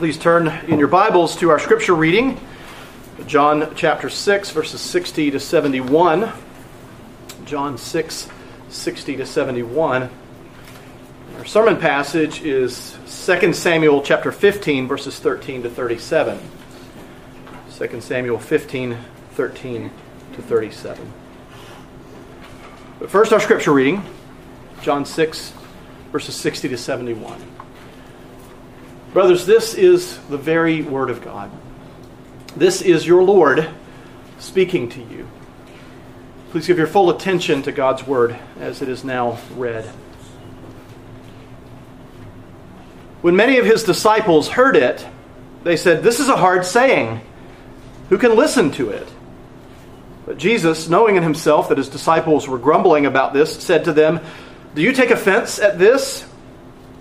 Please turn in your Bibles to our scripture reading, John chapter 6, verses 60 to 71. John 6, 60 to 71. Our sermon passage is 2 Samuel chapter 15, verses 13 to 37. 2 Samuel 15, 13 to 37. But first, our scripture reading, John 6, verses 60 to 71. Brothers, this is the very Word of God. This is your Lord speaking to you. Please give your full attention to God's Word as it is now read. When many of his disciples heard it, they said, This is a hard saying. Who can listen to it? But Jesus, knowing in himself that his disciples were grumbling about this, said to them, Do you take offense at this?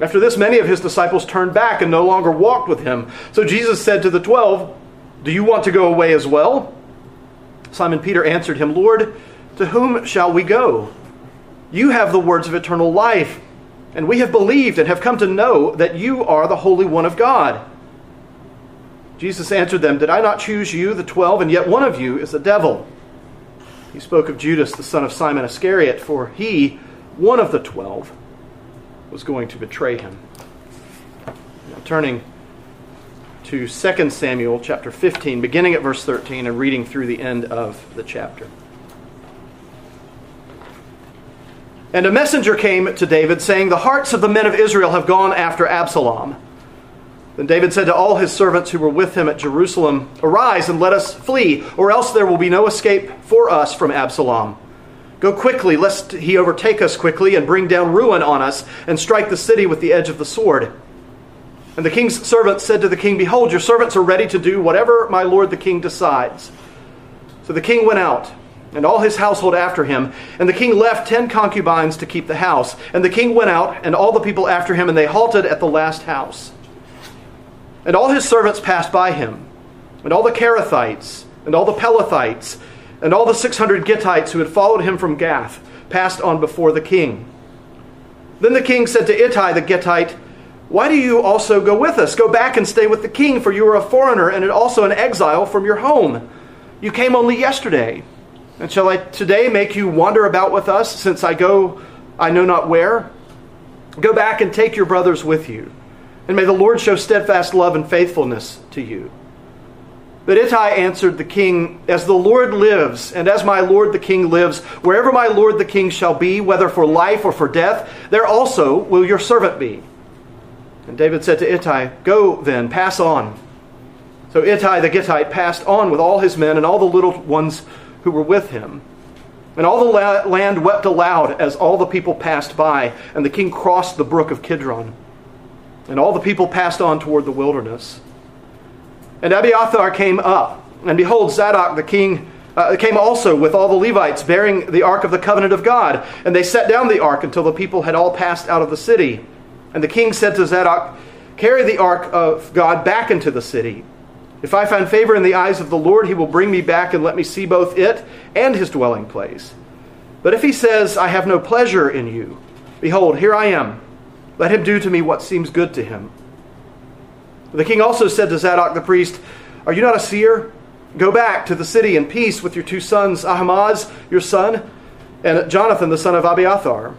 After this, many of his disciples turned back and no longer walked with him. So Jesus said to the twelve, Do you want to go away as well? Simon Peter answered him, Lord, to whom shall we go? You have the words of eternal life, and we have believed and have come to know that you are the Holy One of God. Jesus answered them, Did I not choose you, the twelve, and yet one of you is a devil? He spoke of Judas, the son of Simon Iscariot, for he, one of the twelve, was going to betray him. Now, turning to 2 Samuel chapter 15, beginning at verse 13 and reading through the end of the chapter. And a messenger came to David, saying, The hearts of the men of Israel have gone after Absalom. Then David said to all his servants who were with him at Jerusalem, Arise and let us flee, or else there will be no escape for us from Absalom. Go quickly, lest he overtake us quickly and bring down ruin on us and strike the city with the edge of the sword. And the king's servants said to the king, Behold, your servants are ready to do whatever my lord the king decides. So the king went out, and all his household after him. And the king left ten concubines to keep the house. And the king went out, and all the people after him, and they halted at the last house. And all his servants passed by him, and all the Cherethites, and all the Pelethites, and all the 600 Gittites who had followed him from Gath passed on before the king. Then the king said to Ittai the Gittite, Why do you also go with us? Go back and stay with the king, for you are a foreigner and also an exile from your home. You came only yesterday. And shall I today make you wander about with us, since I go I know not where? Go back and take your brothers with you, and may the Lord show steadfast love and faithfulness to you. But Ittai answered the king, As the Lord lives, and as my lord the king lives, wherever my lord the king shall be, whether for life or for death, there also will your servant be. And David said to Ittai, Go then, pass on. So Ittai the Gittite passed on with all his men and all the little ones who were with him. And all the land wept aloud as all the people passed by, and the king crossed the brook of Kidron. And all the people passed on toward the wilderness. And Abiathar came up, and behold, Zadok the king uh, came also with all the Levites bearing the ark of the covenant of God. And they set down the ark until the people had all passed out of the city. And the king said to Zadok, Carry the ark of God back into the city. If I find favor in the eyes of the Lord, he will bring me back and let me see both it and his dwelling place. But if he says, I have no pleasure in you, behold, here I am. Let him do to me what seems good to him. The king also said to Zadok the priest, Are you not a seer? Go back to the city in peace with your two sons, Ahimaaz, your son, and Jonathan, the son of Abiathar.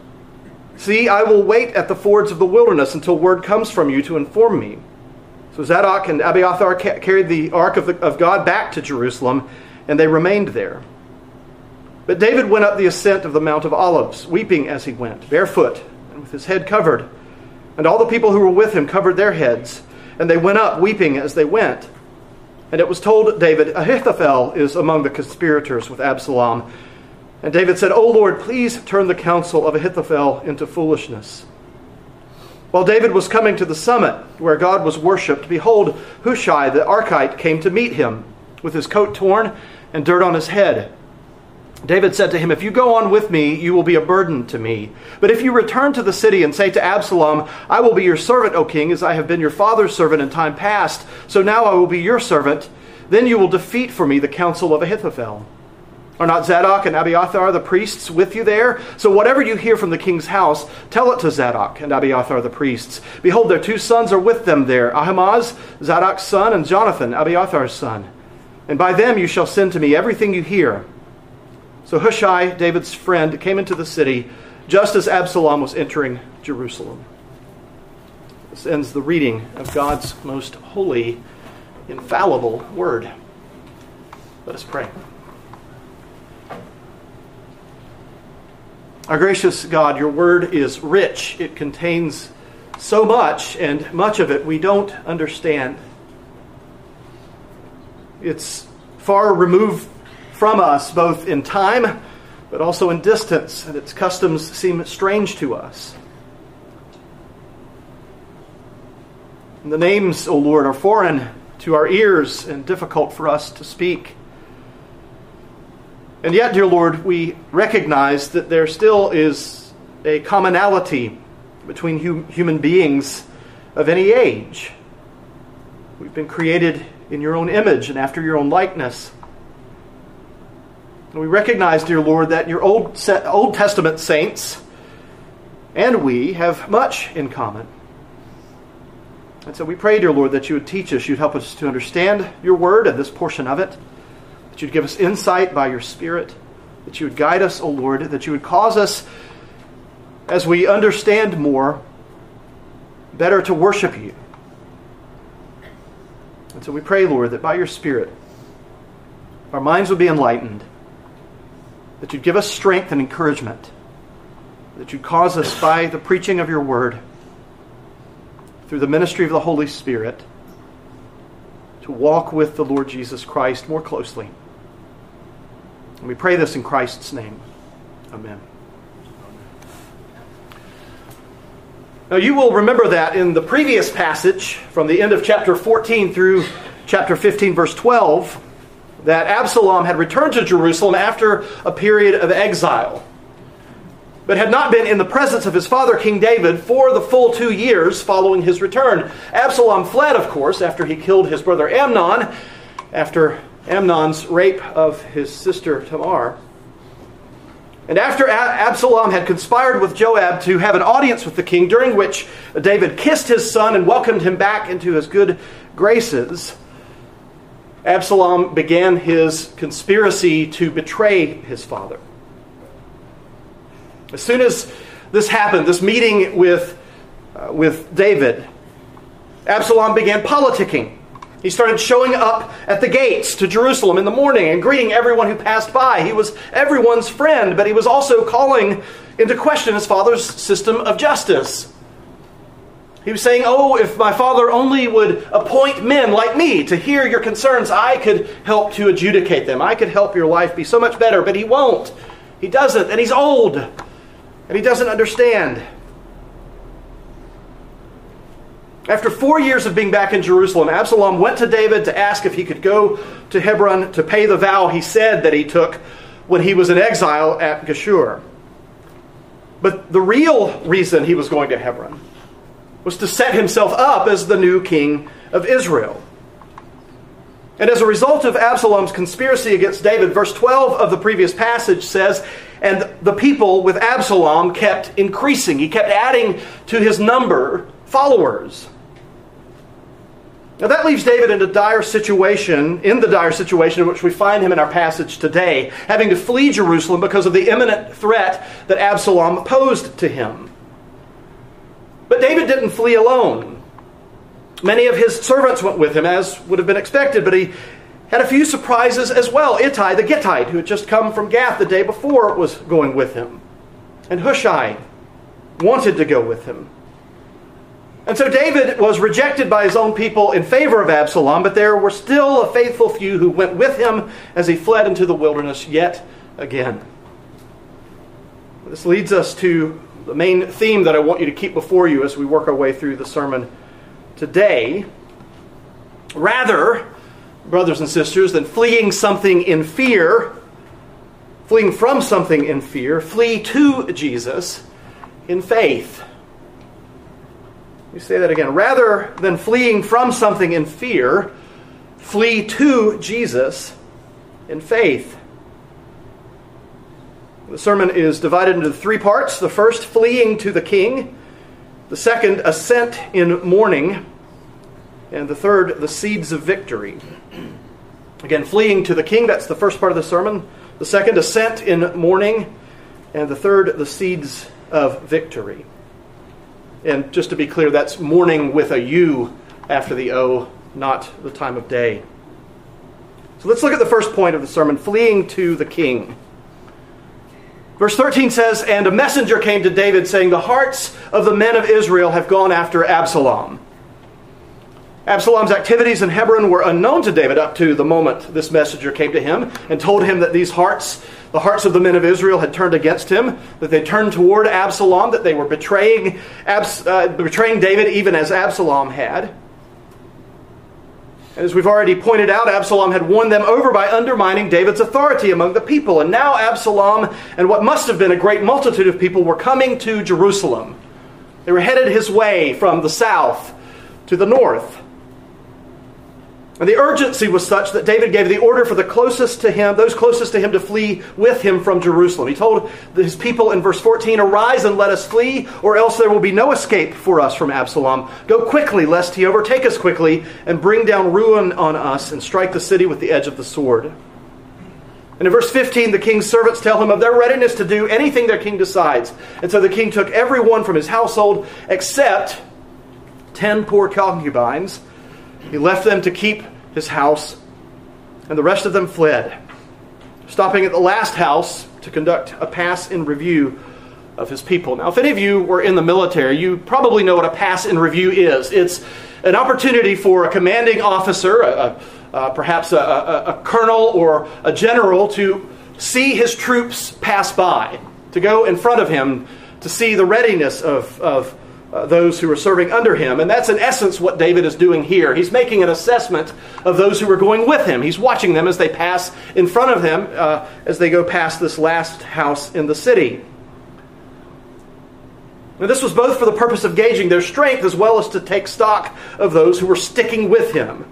See, I will wait at the fords of the wilderness until word comes from you to inform me. So Zadok and Abiathar ca- carried the ark of, the, of God back to Jerusalem, and they remained there. But David went up the ascent of the Mount of Olives, weeping as he went, barefoot, and with his head covered. And all the people who were with him covered their heads and they went up weeping as they went. And it was told David, Ahithophel is among the conspirators with Absalom. And David said, O Lord, please turn the counsel of Ahithophel into foolishness. While David was coming to the summit where God was worshipped, behold, Hushai the Archite came to meet him, with his coat torn and dirt on his head. David said to him, If you go on with me, you will be a burden to me. But if you return to the city and say to Absalom, I will be your servant, O king, as I have been your father's servant in time past, so now I will be your servant, then you will defeat for me the counsel of Ahithophel. Are not Zadok and Abiathar the priests with you there? So whatever you hear from the king's house, tell it to Zadok and Abiathar the priests. Behold, their two sons are with them there Ahimaaz, Zadok's son, and Jonathan, Abiathar's son. And by them you shall send to me everything you hear. So Hushai, David's friend, came into the city just as Absalom was entering Jerusalem. This ends the reading of God's most holy, infallible word. Let us pray. Our gracious God, your word is rich. It contains so much, and much of it we don't understand. It's far removed from us, both in time but also in distance, and its customs seem strange to us. And the names, O Lord, are foreign to our ears and difficult for us to speak. And yet, dear Lord, we recognize that there still is a commonality between hum- human beings of any age. We've been created in your own image and after your own likeness. And we recognize, dear Lord, that your Old, Old Testament saints and we have much in common. And so we pray, dear Lord, that you would teach us, you'd help us to understand your word and this portion of it that you'd give us insight by your Spirit, that you would guide us, O Lord, that you would cause us, as we understand more, better to worship you. And so we pray, Lord, that by your Spirit, our minds would be enlightened, that you'd give us strength and encouragement, that you'd cause us by the preaching of your word, through the ministry of the Holy Spirit, to walk with the Lord Jesus Christ more closely. And we pray this in Christ's name. Amen. Now, you will remember that in the previous passage, from the end of chapter 14 through chapter 15, verse 12, that Absalom had returned to Jerusalem after a period of exile, but had not been in the presence of his father, King David, for the full two years following his return. Absalom fled, of course, after he killed his brother Amnon, after Amnon's rape of his sister Tamar. And after Absalom had conspired with Joab to have an audience with the king, during which David kissed his son and welcomed him back into his good graces, Absalom began his conspiracy to betray his father. As soon as this happened, this meeting with, uh, with David, Absalom began politicking. He started showing up at the gates to Jerusalem in the morning and greeting everyone who passed by. He was everyone's friend, but he was also calling into question his father's system of justice. He was saying, Oh, if my father only would appoint men like me to hear your concerns, I could help to adjudicate them. I could help your life be so much better, but he won't. He doesn't, and he's old, and he doesn't understand. After four years of being back in Jerusalem, Absalom went to David to ask if he could go to Hebron to pay the vow he said that he took when he was in exile at Geshur. But the real reason he was going to Hebron was to set himself up as the new king of Israel. And as a result of Absalom's conspiracy against David, verse 12 of the previous passage says, And the people with Absalom kept increasing. He kept adding to his number followers. Now that leaves David in a dire situation, in the dire situation in which we find him in our passage today, having to flee Jerusalem because of the imminent threat that Absalom posed to him. But David didn't flee alone. Many of his servants went with him, as would have been expected, but he had a few surprises as well. Ittai the Gittite, who had just come from Gath the day before, was going with him. And Hushai wanted to go with him. And so David was rejected by his own people in favor of Absalom, but there were still a faithful few who went with him as he fled into the wilderness yet again. This leads us to the main theme that I want you to keep before you as we work our way through the sermon today. Rather brothers and sisters, than fleeing something in fear, fleeing from something in fear, flee to Jesus in faith. We say that again. Rather than fleeing from something in fear, flee to Jesus in faith. The sermon is divided into three parts. The first, fleeing to the king. The second, ascent in mourning. And the third, the seeds of victory. Again, fleeing to the king, that's the first part of the sermon. The second, ascent in mourning. And the third, the seeds of victory. And just to be clear, that's mourning with a U after the O, not the time of day. So let's look at the first point of the sermon fleeing to the king. Verse 13 says, And a messenger came to David, saying, The hearts of the men of Israel have gone after Absalom. Absalom's activities in Hebron were unknown to David up to the moment this messenger came to him and told him that these hearts, the hearts of the men of Israel, had turned against him, that they turned toward Absalom, that they were betraying, uh, betraying David even as Absalom had. And as we've already pointed out, Absalom had won them over by undermining David's authority among the people. And now Absalom and what must have been a great multitude of people were coming to Jerusalem. They were headed his way from the south to the north. And the urgency was such that David gave the order for the closest to him, those closest to him, to flee with him from Jerusalem. He told his people in verse 14, Arise and let us flee, or else there will be no escape for us from Absalom. Go quickly, lest he overtake us quickly and bring down ruin on us and strike the city with the edge of the sword. And in verse 15, the king's servants tell him of their readiness to do anything their king decides. And so the king took every one from his household except ten poor concubines he left them to keep his house, and the rest of them fled, stopping at the last house to conduct a pass in review of his people. Now, if any of you were in the military, you probably know what a pass in review is. It's an opportunity for a commanding officer, a, a, perhaps a, a colonel or a general, to see his troops pass by, to go in front of him, to see the readiness of, of uh, those who are serving under him. And that's in essence what David is doing here. He's making an assessment of those who are going with him. He's watching them as they pass in front of him uh, as they go past this last house in the city. And this was both for the purpose of gauging their strength as well as to take stock of those who were sticking with him.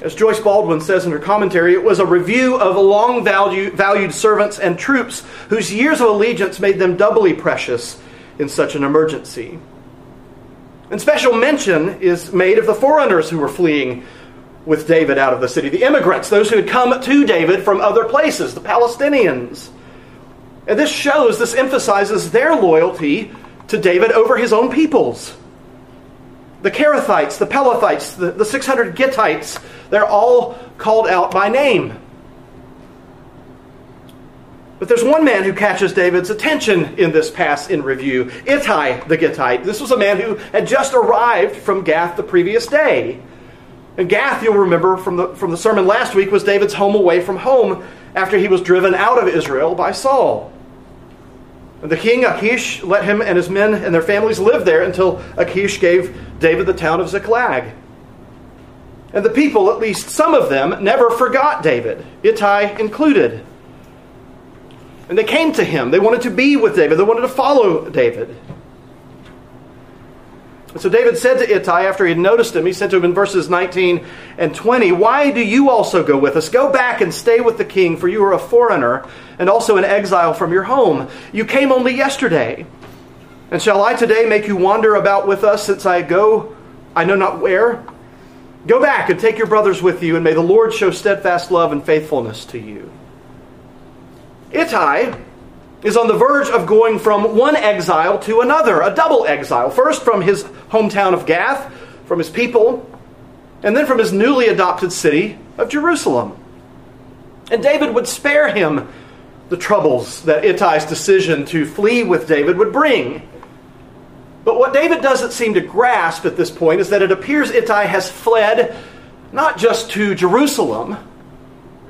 As Joyce Baldwin says in her commentary, it was a review of long valued servants and troops whose years of allegiance made them doubly precious in such an emergency. And special mention is made of the foreigners who were fleeing with David out of the city, the immigrants, those who had come to David from other places, the Palestinians. And this shows, this emphasizes their loyalty to David over his own peoples. The Cherethites, the Pelethites, the, the 600 Gittites, they're all called out by name. But there's one man who catches David's attention in this pass in review Ittai the Gittite. This was a man who had just arrived from Gath the previous day. And Gath, you'll remember from the, from the sermon last week, was David's home away from home after he was driven out of Israel by Saul. And the king Achish let him and his men and their families live there until Achish gave David the town of Ziklag. And the people, at least some of them, never forgot David, Ittai included. And they came to him. They wanted to be with David, they wanted to follow David. And so David said to Ittai after he had noticed him, he said to him in verses 19 and 20, Why do you also go with us? Go back and stay with the king, for you are a foreigner and also an exile from your home. You came only yesterday. And shall I today make you wander about with us since I go I know not where? Go back and take your brothers with you, and may the Lord show steadfast love and faithfulness to you. Ittai is on the verge of going from one exile to another, a double exile. First from his hometown of Gath, from his people, and then from his newly adopted city of Jerusalem. And David would spare him the troubles that Ittai's decision to flee with David would bring. But what David doesn't seem to grasp at this point is that it appears Ittai has fled not just to Jerusalem,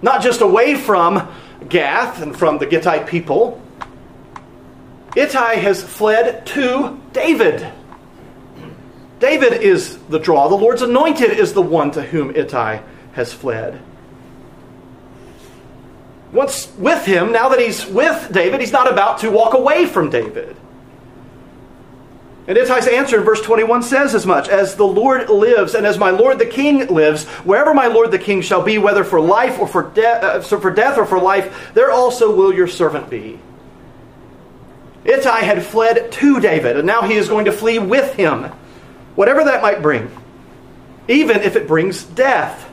not just away from Gath and from the Gittite people, Ittai has fled to David. David is the draw. The Lord's anointed is the one to whom Ittai has fled. Once with him, now that he's with David, he's not about to walk away from David. And Ittai's answer in verse 21 says as much As the Lord lives, and as my Lord the King lives, wherever my Lord the King shall be, whether for life or for, de- uh, for death or for life, there also will your servant be. Ittai had fled to David, and now he is going to flee with him, whatever that might bring, even if it brings death.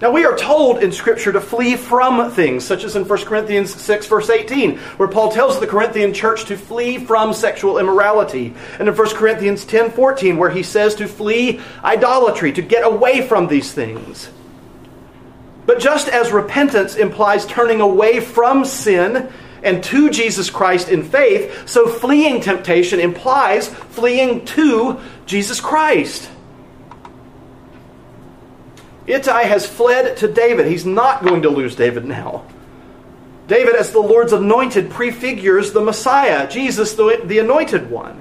Now, we are told in Scripture to flee from things, such as in 1 Corinthians 6, verse 18, where Paul tells the Corinthian church to flee from sexual immorality. And in 1 Corinthians 10, 14, where he says to flee idolatry, to get away from these things. But just as repentance implies turning away from sin and to Jesus Christ in faith, so fleeing temptation implies fleeing to Jesus Christ. Ittai has fled to David. He's not going to lose David now. David, as the Lord's anointed, prefigures the Messiah, Jesus, the, the anointed one.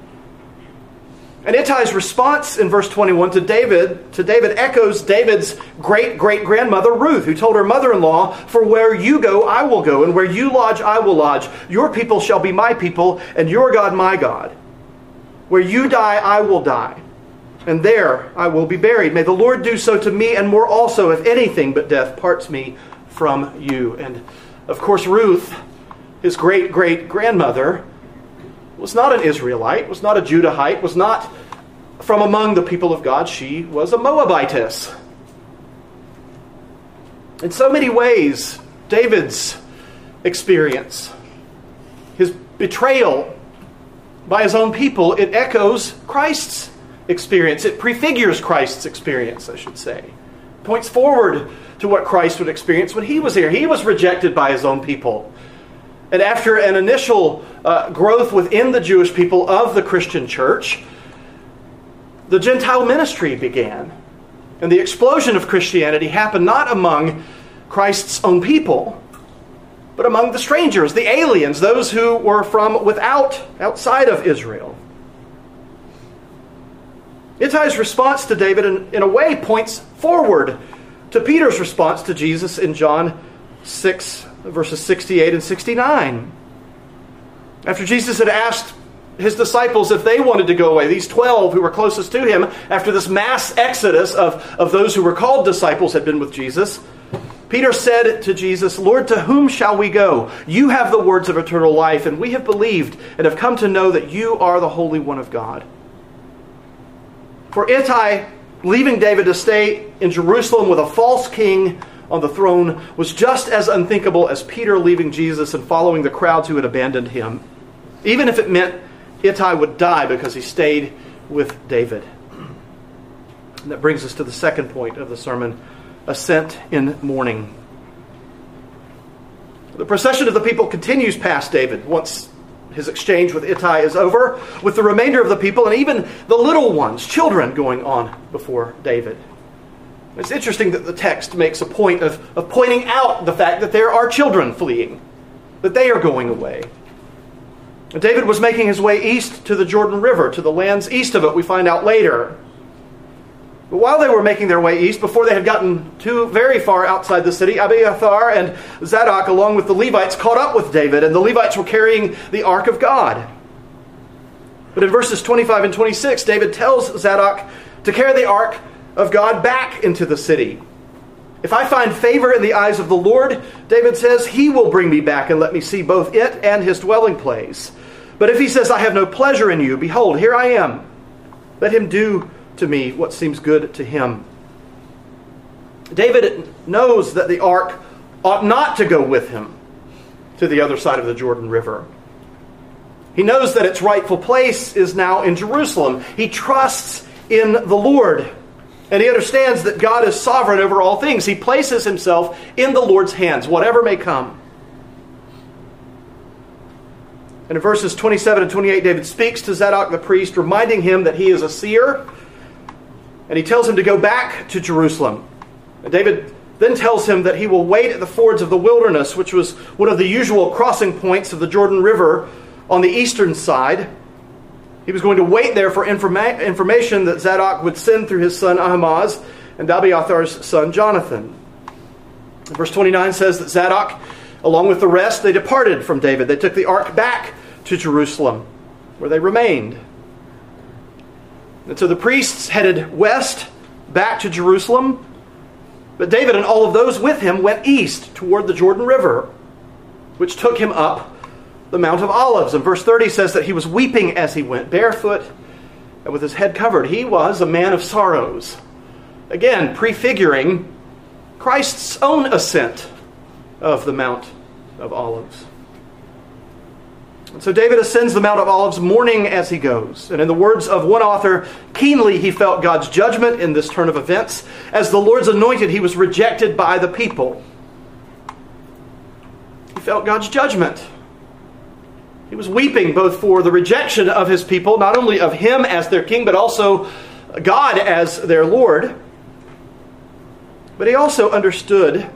And Ittai's response in verse 21 to David, to David echoes David's great great grandmother Ruth, who told her mother in law, For where you go, I will go, and where you lodge, I will lodge. Your people shall be my people, and your God my God. Where you die, I will die and there I will be buried. May the Lord do so to me and more also, if anything but death parts me from you. And of course, Ruth, his great great grandmother, was not an Israelite, was not a Judahite, was not from among the people of God. She was a Moabitess. In so many ways, David's experience, his betrayal by his own people, it echoes Christ's experience. It prefigures Christ's experience, I should say. Points forward to what Christ would experience when he was here. He was rejected by his own people. And after an initial uh, growth within the Jewish people of the Christian church, the Gentile ministry began. And the explosion of Christianity happened not among Christ's own people, but among the strangers, the aliens, those who were from without, outside of Israel. Ittai's response to David, in, in a way, points forward to Peter's response to Jesus in John 6, verses 68 and 69. After Jesus had asked his disciples if they wanted to go away, these 12 who were closest to him, after this mass exodus of, of those who were called disciples had been with Jesus, Peter said to Jesus, Lord, to whom shall we go? You have the words of eternal life, and we have believed and have come to know that you are the Holy One of God. For Ittai, leaving David to stay in Jerusalem with a false king on the throne was just as unthinkable as Peter leaving Jesus and following the crowds who had abandoned him, even if it meant Ittai would die because he stayed with David. And that brings us to the second point of the sermon ascent in mourning. The procession of the people continues past David once his exchange with Ittai is over, with the remainder of the people and even the little ones, children, going on before David. It's interesting that the text makes a point of, of pointing out the fact that there are children fleeing, that they are going away. David was making his way east to the Jordan River, to the lands east of it, we find out later. But while they were making their way east, before they had gotten too very far outside the city, Abiathar and Zadok, along with the Levites, caught up with David, and the Levites were carrying the ark of God. But in verses 25 and 26, David tells Zadok to carry the ark of God back into the city. If I find favor in the eyes of the Lord, David says, he will bring me back and let me see both it and his dwelling place. But if he says, I have no pleasure in you, behold, here I am. Let him do to me what seems good to him. David knows that the ark ought not to go with him to the other side of the Jordan River. He knows that its rightful place is now in Jerusalem. He trusts in the Lord. And he understands that God is sovereign over all things. He places himself in the Lord's hands, whatever may come. And in verses 27 and 28, David speaks to Zadok the priest, reminding him that he is a seer and he tells him to go back to Jerusalem. And David then tells him that he will wait at the fords of the wilderness, which was one of the usual crossing points of the Jordan River on the eastern side. He was going to wait there for informa- information that Zadok would send through his son Ahimaaz, and Abiathar's son Jonathan. Verse 29 says that Zadok, along with the rest, they departed from David. They took the ark back to Jerusalem, where they remained. And so the priests headed west back to Jerusalem, but David and all of those with him went east toward the Jordan River, which took him up the Mount of Olives. And verse 30 says that he was weeping as he went, barefoot and with his head covered. He was a man of sorrows. Again, prefiguring Christ's own ascent of the Mount of Olives. So David ascends the Mount of Olives mourning as he goes. And in the words of one author, keenly he felt God's judgment in this turn of events. As the Lord's anointed, he was rejected by the people. He felt God's judgment. He was weeping both for the rejection of his people, not only of him as their king, but also God as their Lord. But he also understood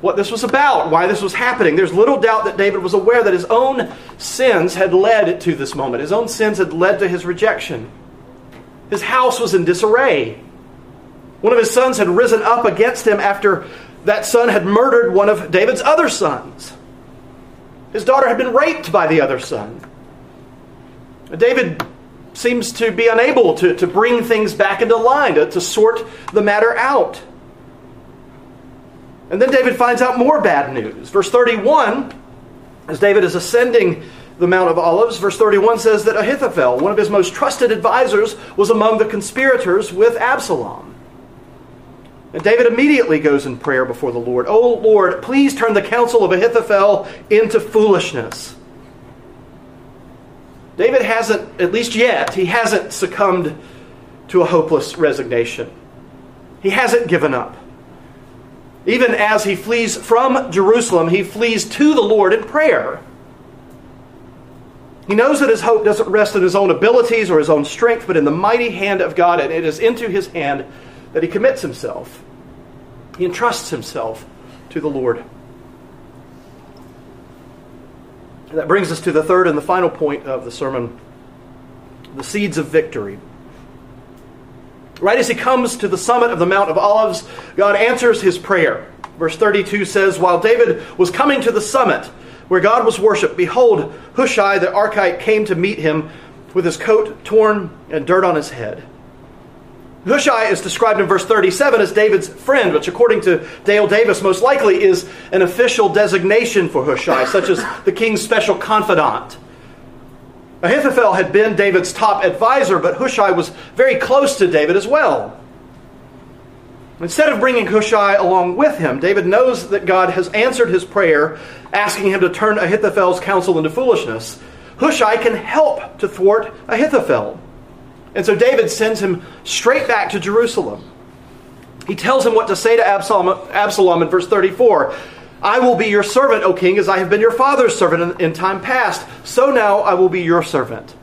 what this was about, why this was happening. There's little doubt that David was aware that his own sins had led to this moment. His own sins had led to his rejection. His house was in disarray. One of his sons had risen up against him after that son had murdered one of David's other sons. His daughter had been raped by the other son. David seems to be unable to, to bring things back into line, to, to sort the matter out. And then David finds out more bad news. Verse 31, as David is ascending the Mount of Olives, verse 31 says that Ahithophel, one of his most trusted advisors, was among the conspirators with Absalom. And David immediately goes in prayer before the Lord. Oh Lord, please turn the counsel of Ahithophel into foolishness. David hasn't, at least yet, he hasn't succumbed to a hopeless resignation. He hasn't given up. Even as he flees from Jerusalem, he flees to the Lord in prayer. He knows that his hope doesn't rest in his own abilities or his own strength, but in the mighty hand of God, and it is into his hand that he commits himself. He entrusts himself to the Lord. And that brings us to the third and the final point of the sermon the seeds of victory. Right as he comes to the summit of the Mount of Olives, God answers his prayer. Verse 32 says, While David was coming to the summit where God was worshipped, behold, Hushai the Archite came to meet him with his coat torn and dirt on his head. Hushai is described in verse 37 as David's friend, which, according to Dale Davis, most likely is an official designation for Hushai, such as the king's special confidant. Ahithophel had been David's top advisor, but Hushai was very close to David as well. Instead of bringing Hushai along with him, David knows that God has answered his prayer, asking him to turn Ahithophel's counsel into foolishness. Hushai can help to thwart Ahithophel. And so David sends him straight back to Jerusalem. He tells him what to say to Absalom, Absalom in verse 34. I will be your servant, O king, as I have been your father's servant in, in time past. So now I will be your servant.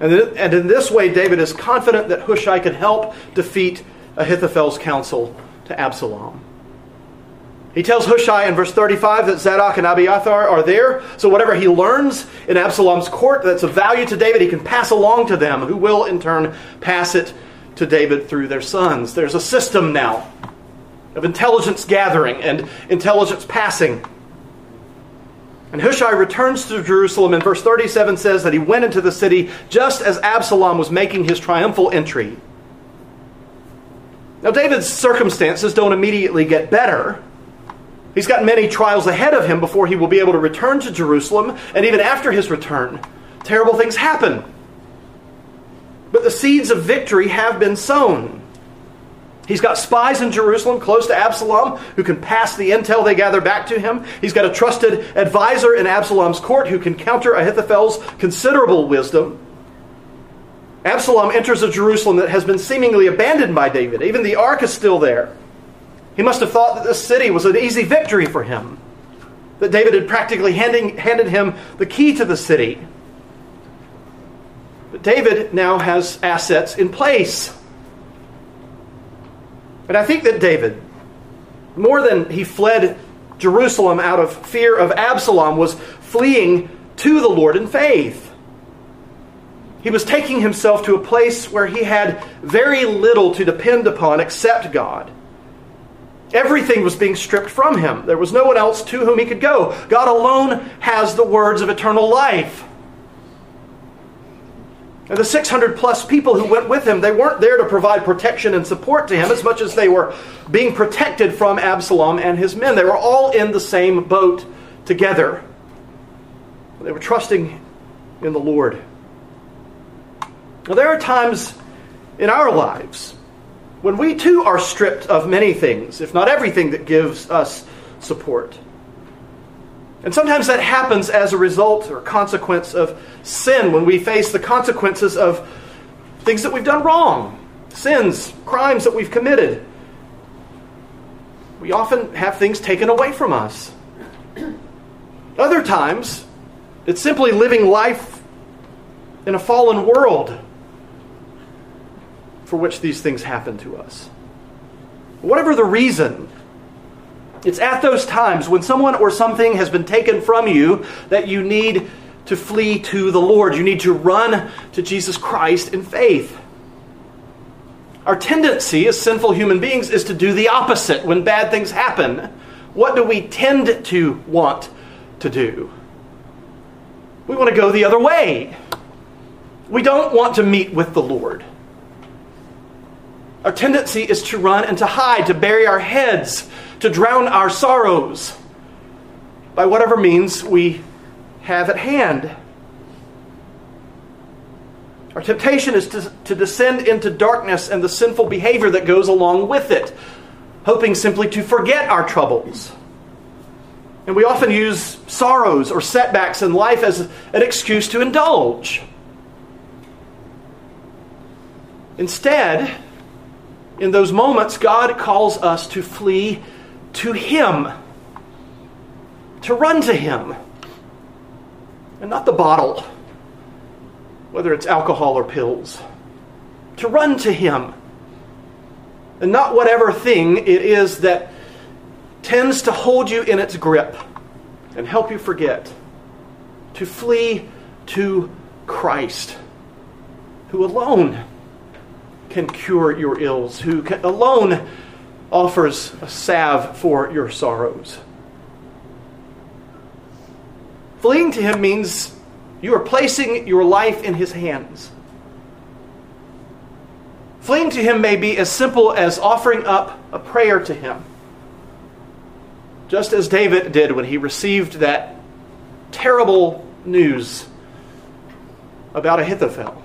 And, and in this way, David is confident that Hushai can help defeat Ahithophel's counsel to Absalom. He tells Hushai in verse 35 that Zadok and Abiathar are there, so whatever he learns in Absalom's court that's of value to David, he can pass along to them, who will in turn pass it to David through their sons. There's a system now of intelligence gathering and intelligence passing. And Hushai returns to Jerusalem, and verse 37 says that he went into the city just as Absalom was making his triumphal entry. Now, David's circumstances don't immediately get better. He's got many trials ahead of him before he will be able to return to Jerusalem, and even after his return, terrible things happen. But the seeds of victory have been sown. He's got spies in Jerusalem close to Absalom who can pass the intel they gather back to him. He's got a trusted advisor in Absalom's court who can counter Ahithophel's considerable wisdom. Absalom enters a Jerusalem that has been seemingly abandoned by David. Even the ark is still there. He must have thought that this city was an easy victory for him, that David had practically handing, handed him the key to the city. But David now has assets in place. And I think that David, more than he fled Jerusalem out of fear of Absalom, was fleeing to the Lord in faith. He was taking himself to a place where he had very little to depend upon except God. Everything was being stripped from him. There was no one else to whom he could go. God alone has the words of eternal life. And the 600 plus people who went with him, they weren't there to provide protection and support to him as much as they were being protected from Absalom and his men. They were all in the same boat together. They were trusting in the Lord. Now, there are times in our lives when we too are stripped of many things, if not everything that gives us support. And sometimes that happens as a result or consequence of sin when we face the consequences of things that we've done wrong, sins, crimes that we've committed. We often have things taken away from us. Other times, it's simply living life in a fallen world for which these things happen to us. Whatever the reason, it's at those times when someone or something has been taken from you that you need to flee to the Lord. You need to run to Jesus Christ in faith. Our tendency as sinful human beings is to do the opposite when bad things happen. What do we tend to want to do? We want to go the other way. We don't want to meet with the Lord. Our tendency is to run and to hide, to bury our heads, to drown our sorrows by whatever means we have at hand. Our temptation is to, to descend into darkness and the sinful behavior that goes along with it, hoping simply to forget our troubles. And we often use sorrows or setbacks in life as an excuse to indulge. Instead, in those moments, God calls us to flee to Him, to run to Him, and not the bottle, whether it's alcohol or pills, to run to Him, and not whatever thing it is that tends to hold you in its grip and help you forget, to flee to Christ, who alone can cure your ills, who can, alone offers a salve for your sorrows. Fleeing to him means you are placing your life in his hands. Fleeing to him may be as simple as offering up a prayer to him. Just as David did when he received that terrible news about Ahithophel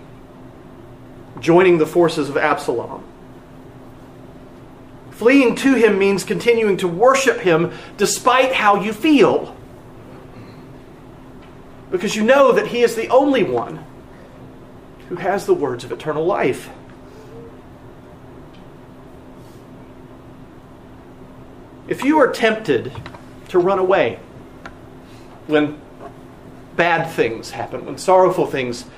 joining the forces of Absalom. Fleeing to him means continuing to worship him despite how you feel. Because you know that he is the only one who has the words of eternal life. If you are tempted to run away when bad things happen, when sorrowful things happen,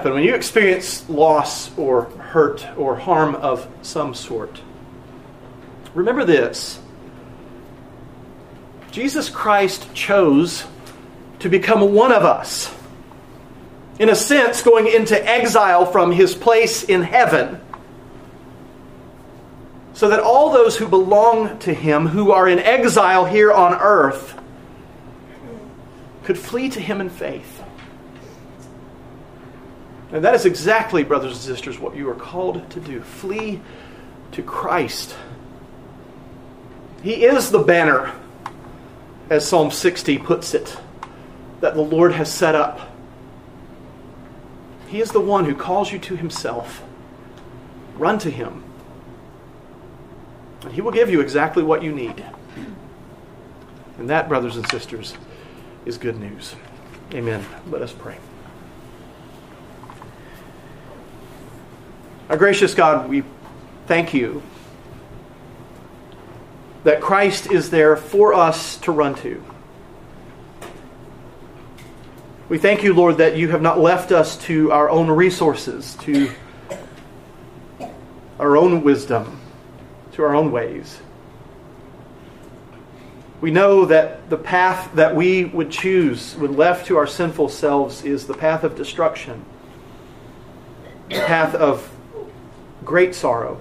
when you experience loss or hurt or harm of some sort, remember this Jesus Christ chose to become one of us. In a sense, going into exile from his place in heaven, so that all those who belong to him, who are in exile here on earth, could flee to him in faith. And that is exactly, brothers and sisters, what you are called to do. Flee to Christ. He is the banner, as Psalm 60 puts it, that the Lord has set up. He is the one who calls you to himself. Run to him. And he will give you exactly what you need. And that, brothers and sisters, is good news. Amen. Let us pray. Our gracious God, we thank you that Christ is there for us to run to. We thank you, Lord, that you have not left us to our own resources, to our own wisdom, to our own ways. We know that the path that we would choose when left to our sinful selves is the path of destruction. a path of great sorrow.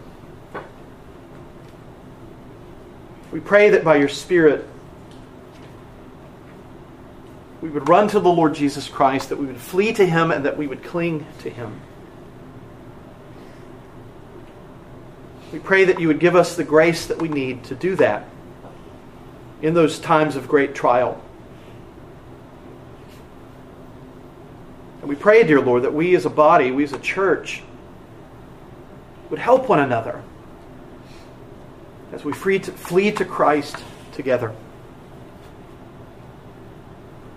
We pray that by your Spirit, we would run to the Lord Jesus Christ, that we would flee to him, and that we would cling to him. We pray that you would give us the grace that we need to do that in those times of great trial. And we pray, dear Lord, that we as a body, we as a church, would help one another as we to, flee to Christ together.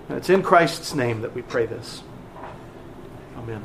And it's in Christ's name that we pray this. Amen.